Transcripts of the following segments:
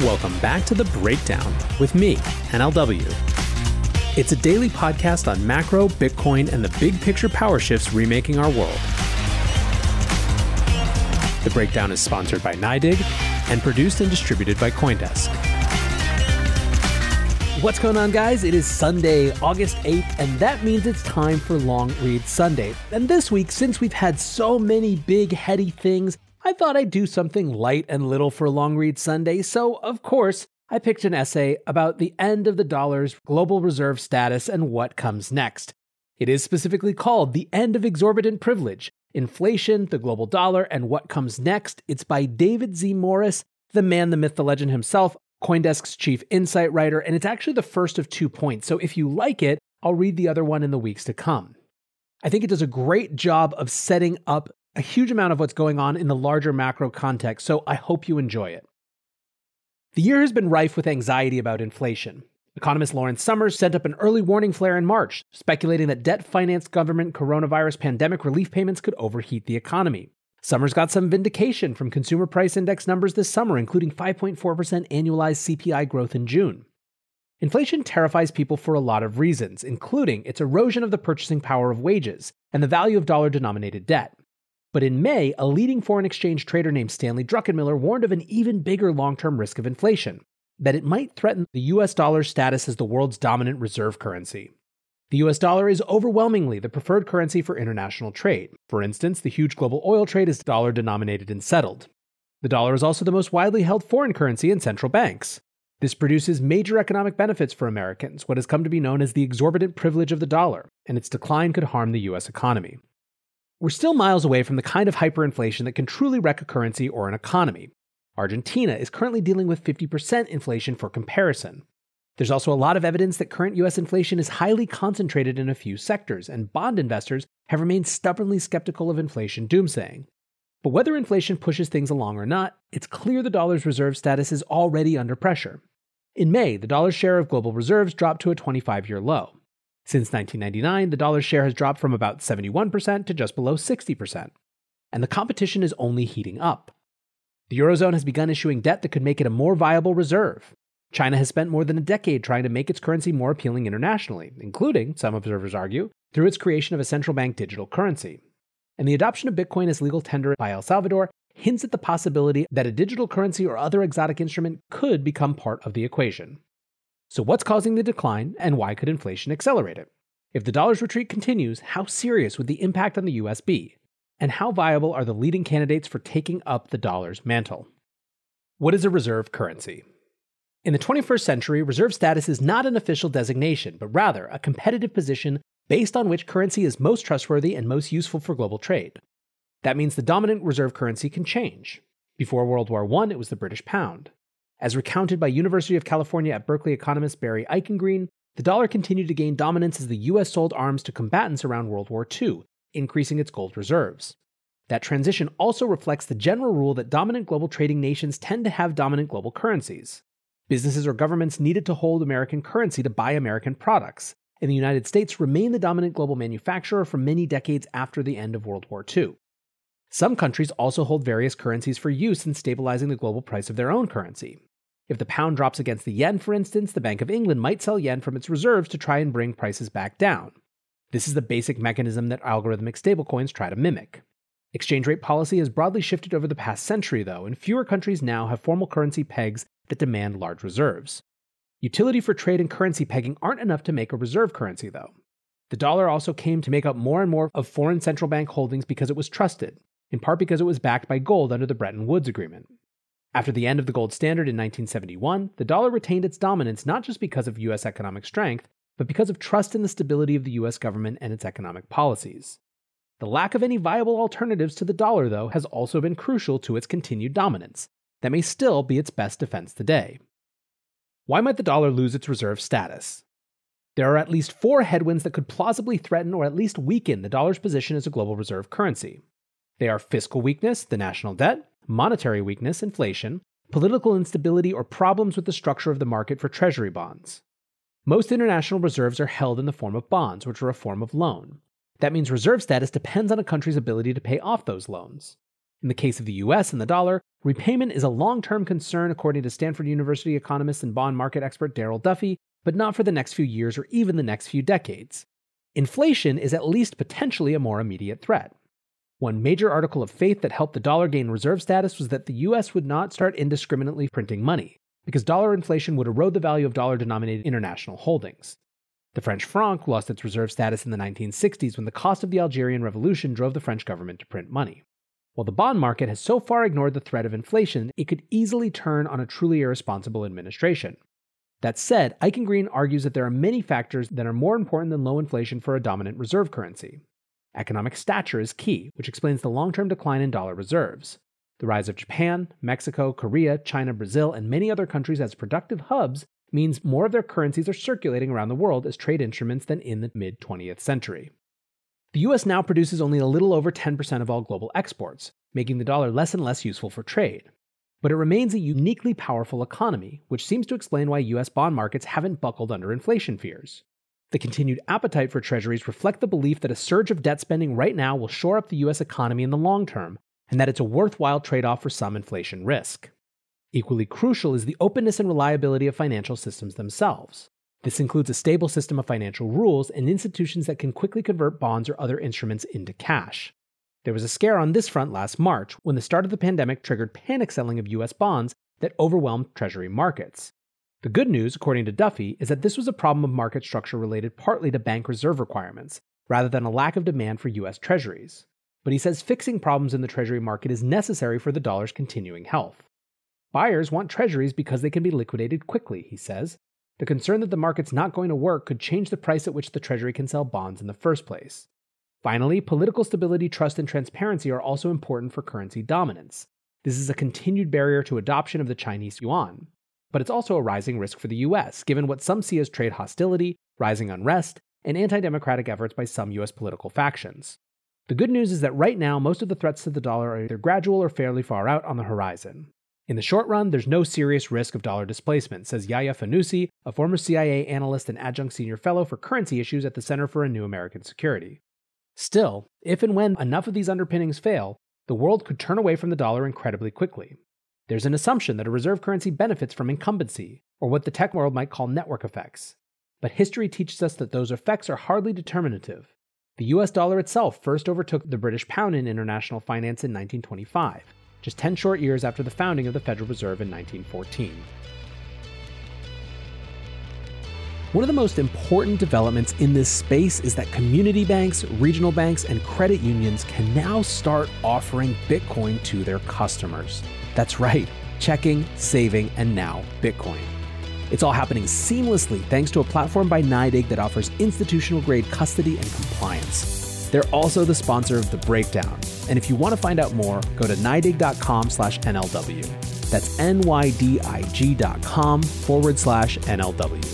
Welcome back to The Breakdown with me, NLW. It's a daily podcast on macro, Bitcoin, and the big picture power shifts remaking our world. The Breakdown is sponsored by NYDIG and produced and distributed by Coindesk. What's going on, guys? It is Sunday, August 8th, and that means it's time for Long Read Sunday. And this week, since we've had so many big, heady things, I thought I'd do something light and little for Long Read Sunday. So, of course, I picked an essay about the end of the dollar's global reserve status and what comes next. It is specifically called The End of Exorbitant Privilege Inflation, the Global Dollar, and What Comes Next. It's by David Z. Morris, the man, the myth, the legend himself. Coindesk's chief insight writer, and it's actually the first of two points. So if you like it, I'll read the other one in the weeks to come. I think it does a great job of setting up a huge amount of what's going on in the larger macro context, so I hope you enjoy it. The year has been rife with anxiety about inflation. Economist Lawrence Summers sent up an early warning flare in March, speculating that debt financed government coronavirus pandemic relief payments could overheat the economy. Summers got some vindication from consumer price index numbers this summer, including 5.4% annualized CPI growth in June. Inflation terrifies people for a lot of reasons, including its erosion of the purchasing power of wages and the value of dollar denominated debt. But in May, a leading foreign exchange trader named Stanley Druckenmiller warned of an even bigger long term risk of inflation that it might threaten the US dollar's status as the world's dominant reserve currency. The US dollar is overwhelmingly the preferred currency for international trade. For instance, the huge global oil trade is dollar denominated and settled. The dollar is also the most widely held foreign currency in central banks. This produces major economic benefits for Americans, what has come to be known as the exorbitant privilege of the dollar, and its decline could harm the US economy. We're still miles away from the kind of hyperinflation that can truly wreck a currency or an economy. Argentina is currently dealing with 50% inflation for comparison. There's also a lot of evidence that current US inflation is highly concentrated in a few sectors, and bond investors have remained stubbornly skeptical of inflation doomsaying. But whether inflation pushes things along or not, it's clear the dollar's reserve status is already under pressure. In May, the dollar's share of global reserves dropped to a 25 year low. Since 1999, the dollar's share has dropped from about 71% to just below 60%. And the competition is only heating up. The Eurozone has begun issuing debt that could make it a more viable reserve. China has spent more than a decade trying to make its currency more appealing internationally, including, some observers argue, through its creation of a central bank digital currency. And the adoption of Bitcoin as legal tender by El Salvador hints at the possibility that a digital currency or other exotic instrument could become part of the equation. So, what's causing the decline, and why could inflation accelerate it? If the dollar's retreat continues, how serious would the impact on the US be? And how viable are the leading candidates for taking up the dollar's mantle? What is a reserve currency? In the 21st century, reserve status is not an official designation, but rather a competitive position based on which currency is most trustworthy and most useful for global trade. That means the dominant reserve currency can change. Before World War I, it was the British pound. As recounted by University of California at Berkeley economist Barry Eichengreen, the dollar continued to gain dominance as the US sold arms to combatants around World War II, increasing its gold reserves. That transition also reflects the general rule that dominant global trading nations tend to have dominant global currencies. Businesses or governments needed to hold American currency to buy American products, and the United States remained the dominant global manufacturer for many decades after the end of World War II. Some countries also hold various currencies for use in stabilizing the global price of their own currency. If the pound drops against the yen, for instance, the Bank of England might sell yen from its reserves to try and bring prices back down. This is the basic mechanism that algorithmic stablecoins try to mimic. Exchange rate policy has broadly shifted over the past century, though, and fewer countries now have formal currency pegs that demand large reserves. Utility for trade and currency pegging aren't enough to make a reserve currency, though. The dollar also came to make up more and more of foreign central bank holdings because it was trusted, in part because it was backed by gold under the Bretton Woods Agreement. After the end of the gold standard in 1971, the dollar retained its dominance not just because of US economic strength, but because of trust in the stability of the US government and its economic policies. The lack of any viable alternatives to the dollar, though, has also been crucial to its continued dominance, that may still be its best defense today. Why might the dollar lose its reserve status? There are at least four headwinds that could plausibly threaten or at least weaken the dollar's position as a global reserve currency. They are fiscal weakness, the national debt, monetary weakness, inflation, political instability, or problems with the structure of the market for treasury bonds. Most international reserves are held in the form of bonds, which are a form of loan. That means reserve status depends on a country's ability to pay off those loans. In the case of the US and the dollar, Repayment is a long term concern, according to Stanford University economist and bond market expert Darrell Duffie, but not for the next few years or even the next few decades. Inflation is at least potentially a more immediate threat. One major article of faith that helped the dollar gain reserve status was that the US would not start indiscriminately printing money, because dollar inflation would erode the value of dollar denominated international holdings. The French franc lost its reserve status in the 1960s when the cost of the Algerian Revolution drove the French government to print money. While the bond market has so far ignored the threat of inflation, it could easily turn on a truly irresponsible administration. That said, Eichengreen argues that there are many factors that are more important than low inflation for a dominant reserve currency. Economic stature is key, which explains the long term decline in dollar reserves. The rise of Japan, Mexico, Korea, China, Brazil, and many other countries as productive hubs means more of their currencies are circulating around the world as trade instruments than in the mid 20th century. The US now produces only a little over 10% of all global exports, making the dollar less and less useful for trade. But it remains a uniquely powerful economy, which seems to explain why US bond markets haven't buckled under inflation fears. The continued appetite for treasuries reflect the belief that a surge of debt spending right now will shore up the US economy in the long term, and that it's a worthwhile trade-off for some inflation risk. Equally crucial is the openness and reliability of financial systems themselves. This includes a stable system of financial rules and institutions that can quickly convert bonds or other instruments into cash. There was a scare on this front last March when the start of the pandemic triggered panic selling of US bonds that overwhelmed Treasury markets. The good news, according to Duffie, is that this was a problem of market structure related partly to bank reserve requirements, rather than a lack of demand for US Treasuries. But he says fixing problems in the Treasury market is necessary for the dollar's continuing health. Buyers want Treasuries because they can be liquidated quickly, he says, the concern that the market's not going to work could change the price at which the Treasury can sell bonds in the first place. Finally, political stability, trust, and transparency are also important for currency dominance. This is a continued barrier to adoption of the Chinese yuan. But it's also a rising risk for the US, given what some see as trade hostility, rising unrest, and anti democratic efforts by some US political factions. The good news is that right now, most of the threats to the dollar are either gradual or fairly far out on the horizon. In the short run, there's no serious risk of dollar displacement, says Yaya Fanusie, a former CIA analyst and adjunct senior fellow for currency issues at the Center for a New American Security. Still, if and when enough of these underpinnings fail, the world could turn away from the dollar incredibly quickly. There's an assumption that a reserve currency benefits from incumbency, or what the tech world might call network effects. But history teaches us that those effects are hardly determinative. The US dollar itself first overtook the British pound in international finance in 1925 just 10 short years after the founding of the Federal Reserve in 1914. One of the most important developments in this space is that community banks, regional banks, and credit unions can now start offering Bitcoin to their customers. That's right, checking, saving, and now Bitcoin. It's all happening seamlessly thanks to a platform by NYDIG that offers institutional grade custody and compliance. They're also the sponsor of The Breakdown. And if you want to find out more, go to NYDIG.com slash NLW. That's N-Y-D-I-G dot com forward slash NLW.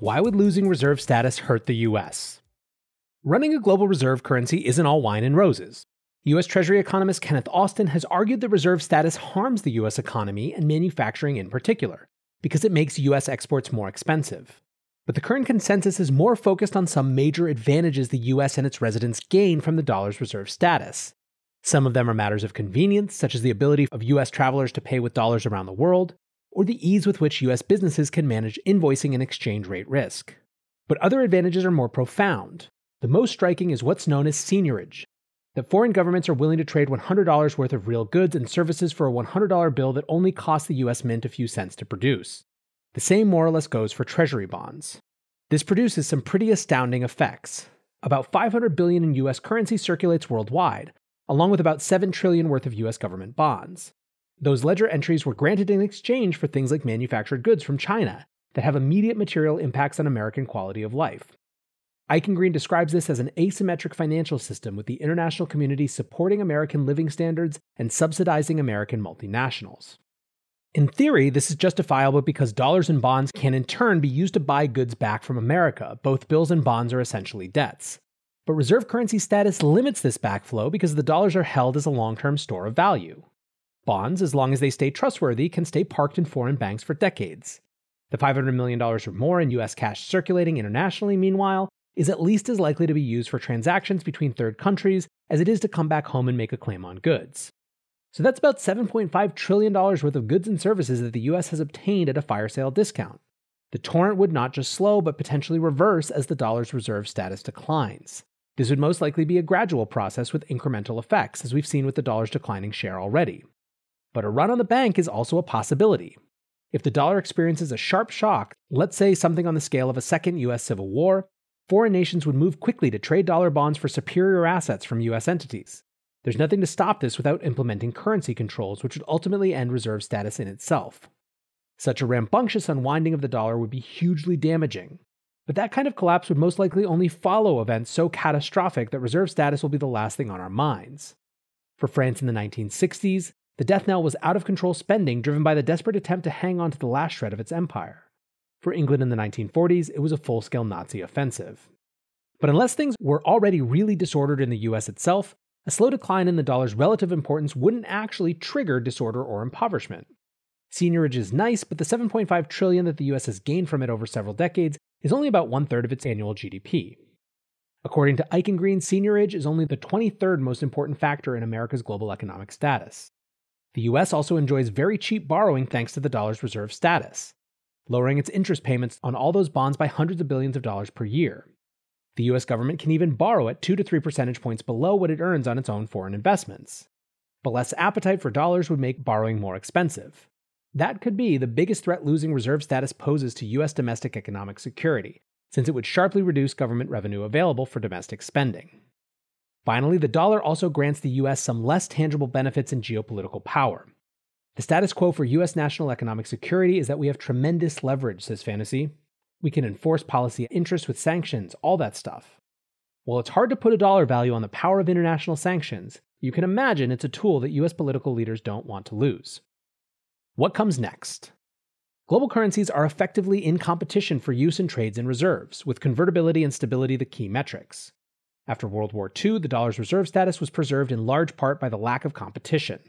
Why would losing reserve status hurt the US? Running a global reserve currency isn't all wine and roses. US Treasury economist Kenneth Austin has argued that reserve status harms the US economy and manufacturing in particular because it makes US exports more expensive. But the current consensus is more focused on some major advantages the US and its residents gain from the dollar's reserve status. Some of them are matters of convenience, such as the ability of US travelers to pay with dollars around the world, or the ease with which US businesses can manage invoicing and exchange rate risk. But other advantages are more profound. The most striking is what's known as seigniorage that foreign governments are willing to trade $100 worth of real goods and services for a $100 bill that only costs the US Mint a few cents to produce. The same more or less goes for treasury bonds. This produces some pretty astounding effects. About 500 billion in US currency circulates worldwide, along with about 7 trillion worth of US government bonds. Those ledger entries were granted in exchange for things like manufactured goods from China that have immediate material impacts on American quality of life. Eichengreen describes this as an asymmetric financial system with the international community supporting American living standards and subsidizing American multinationals. In theory, this is justifiable because dollars and bonds can in turn be used to buy goods back from America. Both bills and bonds are essentially debts. But reserve currency status limits this backflow because the dollars are held as a long term store of value. Bonds, as long as they stay trustworthy, can stay parked in foreign banks for decades. The $500 million or more in US cash circulating internationally, meanwhile, is at least as likely to be used for transactions between third countries as it is to come back home and make a claim on goods. So that's about $7.5 trillion worth of goods and services that the US has obtained at a fire sale discount. The torrent would not just slow, but potentially reverse as the dollar's reserve status declines. This would most likely be a gradual process with incremental effects, as we've seen with the dollar's declining share already. But a run on the bank is also a possibility. If the dollar experiences a sharp shock, let's say something on the scale of a second US Civil War, foreign nations would move quickly to trade dollar bonds for superior assets from US entities. There's nothing to stop this without implementing currency controls, which would ultimately end reserve status in itself. Such a rambunctious unwinding of the dollar would be hugely damaging. But that kind of collapse would most likely only follow events so catastrophic that reserve status will be the last thing on our minds. For France in the 1960s, the death knell was out of control spending driven by the desperate attempt to hang on to the last shred of its empire. For England in the 1940s, it was a full scale Nazi offensive. But unless things were already really disordered in the US itself, a slow decline in the dollar's relative importance wouldn't actually trigger disorder or impoverishment. Seigniorage is nice, but the 7.5 trillion that the US has gained from it over several decades is only about one third of its annual GDP. According to Eichengreen, seigniorage is only the 23rd most important factor in America's global economic status. The US also enjoys very cheap borrowing thanks to the dollar's reserve status, lowering its interest payments on all those bonds by hundreds of billions of dollars per year. The US government can even borrow at 2 to 3 percentage points below what it earns on its own foreign investments. But less appetite for dollars would make borrowing more expensive. That could be the biggest threat losing reserve status poses to US domestic economic security, since it would sharply reduce government revenue available for domestic spending. Finally, the dollar also grants the US some less tangible benefits in geopolitical power. The status quo for US national economic security is that we have tremendous leverage, says Fanusie. We can enforce policy interests with sanctions, all that stuff. While it's hard to put a dollar value on the power of international sanctions, you can imagine it's a tool that US political leaders don't want to lose. What comes next? Global currencies are effectively in competition for use in trades and reserves, with convertibility and stability the key metrics. After World War II, the dollar's reserve status was preserved in large part by the lack of competition.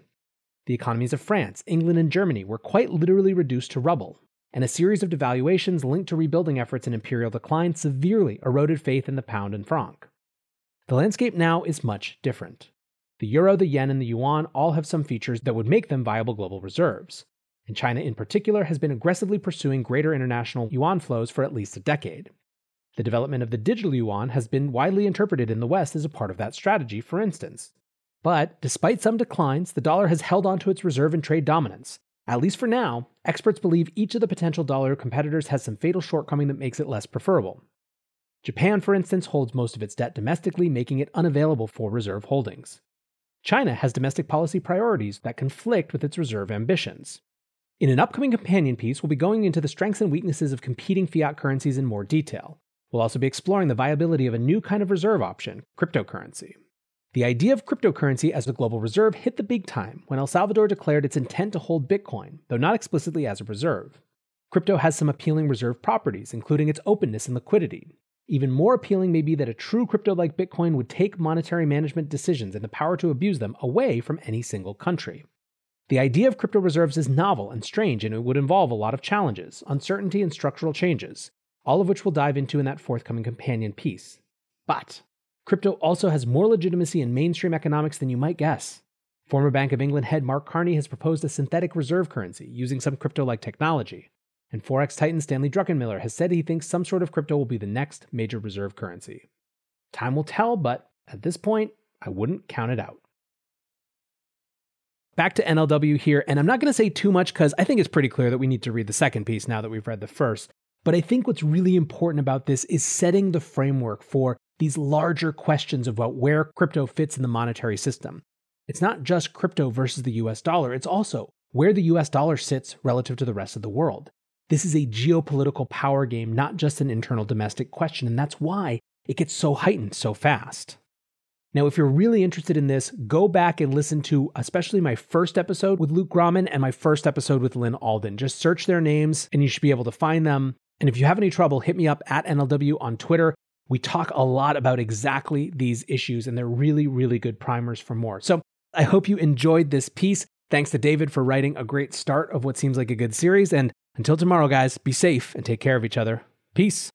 The economies of France, England, and Germany were quite literally reduced to rubble, and a series of devaluations linked to rebuilding efforts in imperial decline severely eroded faith in the pound and franc. The landscape now is much different. The euro, the yen, and the yuan all have some features that would make them viable global reserves, and China in particular has been aggressively pursuing greater international yuan flows for at least a decade. The development of the digital yuan has been widely interpreted in the West as a part of that strategy, for instance. But despite some declines, the dollar has held onto its reserve and trade dominance. At least for now, experts believe each of the potential dollar competitors has some fatal shortcoming that makes it less preferable. Japan, for instance, holds most of its debt domestically, making it unavailable for reserve holdings. China has domestic policy priorities that conflict with its reserve ambitions. In an upcoming companion piece, we'll be going into the strengths and weaknesses of competing fiat currencies in more detail. We'll also be exploring the viability of a new kind of reserve option, cryptocurrency. The idea of cryptocurrency as a global reserve hit the big time when El Salvador declared its intent to hold Bitcoin, though not explicitly as a reserve. Crypto has some appealing reserve properties, including its openness and liquidity. Even more appealing may be that a true crypto like Bitcoin would take monetary management decisions and the power to abuse them away from any single country. The idea of crypto reserves is novel and strange, and it would involve a lot of challenges, uncertainty, and structural changes all of which we'll dive into in that forthcoming companion piece. But crypto also has more legitimacy in mainstream economics than you might guess. Former Bank of England head Mark Carney has proposed a synthetic reserve currency using some crypto like technology. And Forex titan Stanley Druckenmiller has said he thinks some sort of crypto will be the next major reserve currency. Time will tell, but at this point, I wouldn't count it out. Back to NLW here, and I'm not going to say too much because I think it's pretty clear that we need to read the second piece now that we've read the first. But I think what's really important about this is setting the framework for these larger questions about where crypto fits in the monetary system. It's not just crypto versus the US dollar, it's also where the US dollar sits relative to the rest of the world. This is a geopolitical power game, not just an internal domestic question, and that's why it gets so heightened so fast. Now, if you're really interested in this, go back and listen to especially my first episode with Luke Gromen and my first episode with Lyn Alden. Just search their names and you should be able to find them. And if you have any trouble, hit me up at NLW on Twitter. We talk a lot about exactly these issues, and they're really, really good primers for more. So I hope you enjoyed this piece. Thanks to David for writing a great start of what seems like a good series. And until tomorrow, guys, be safe and take care of each other. Peace.